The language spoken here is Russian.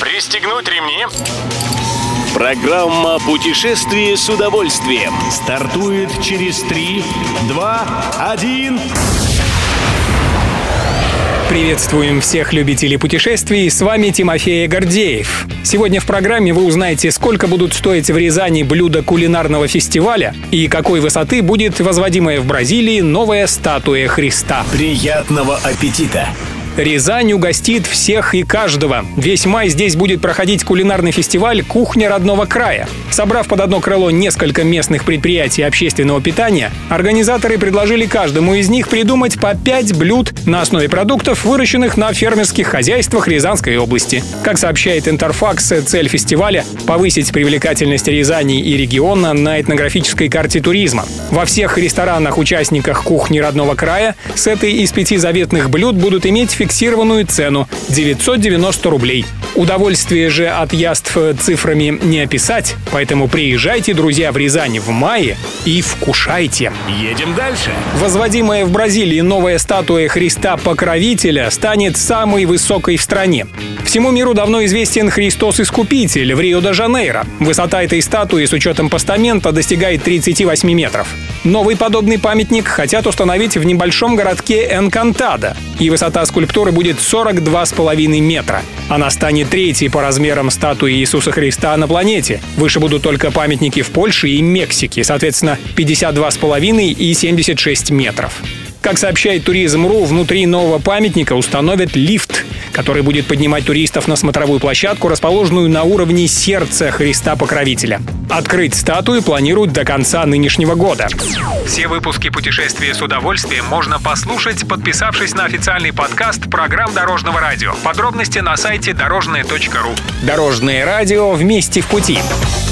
Пристегнуть ремни. Программа «Путешествие с удовольствием». Стартует через 3, 2, 1. Приветствуем всех любителей путешествий, с вами Тимофей Гордеев. Сегодня в программе вы узнаете, сколько будут стоить в Рязани блюда кулинарного фестиваля и какой высоты будет возводимая в Бразилии новая статуя Христа. Приятного аппетита! Рязань угостит всех и каждого. Весь май здесь будет проходить кулинарный фестиваль «Кухня родного края». Собрав под одно крыло несколько местных предприятий общественного питания, организаторы предложили каждому из них придумать по пять блюд на основе продуктов, выращенных на фермерских хозяйствах Рязанской области. Как сообщает Интерфакс, цель фестиваля – повысить привлекательность Рязани и региона на этнографической карте туризма. Во всех ресторанах-участниках кухни родного края с этой из пяти заветных блюд будут иметь фиксированную цену – 990 рублей. Удовольствие же от яств цифрами не описать, поэтому приезжайте, друзья, в Рязань в мае и вкушайте. Едем дальше. Возводимая в Бразилии новая статуя Христа Покровителя станет самой высокой в стране. Всему миру давно известен Христос Искупитель в Рио-де-Жанейро. Высота этой статуи с учетом постамента достигает 38 метров. Новый подобный памятник хотят установить в небольшом городке Энкантада, и высота скульптуры будет 42,5 метра. Она станет третьей по размерам статуи Иисуса Христа на планете. Выше будут только памятники в Польше и Мексике, соответственно, 52,5 и 76 метров. Как сообщает Туризм.ру, внутри нового памятника установят лифт, который будет поднимать туристов на смотровую площадку, расположенную на уровне сердца Христа Покровителя. Открыть статую планируют до конца нынешнего года. Все выпуски «Путешествия с удовольствием» можно послушать, подписавшись на официальный подкаст программ Дорожного радио. Подробности на сайте дорожное.ру. Дорожное радио вместе в пути.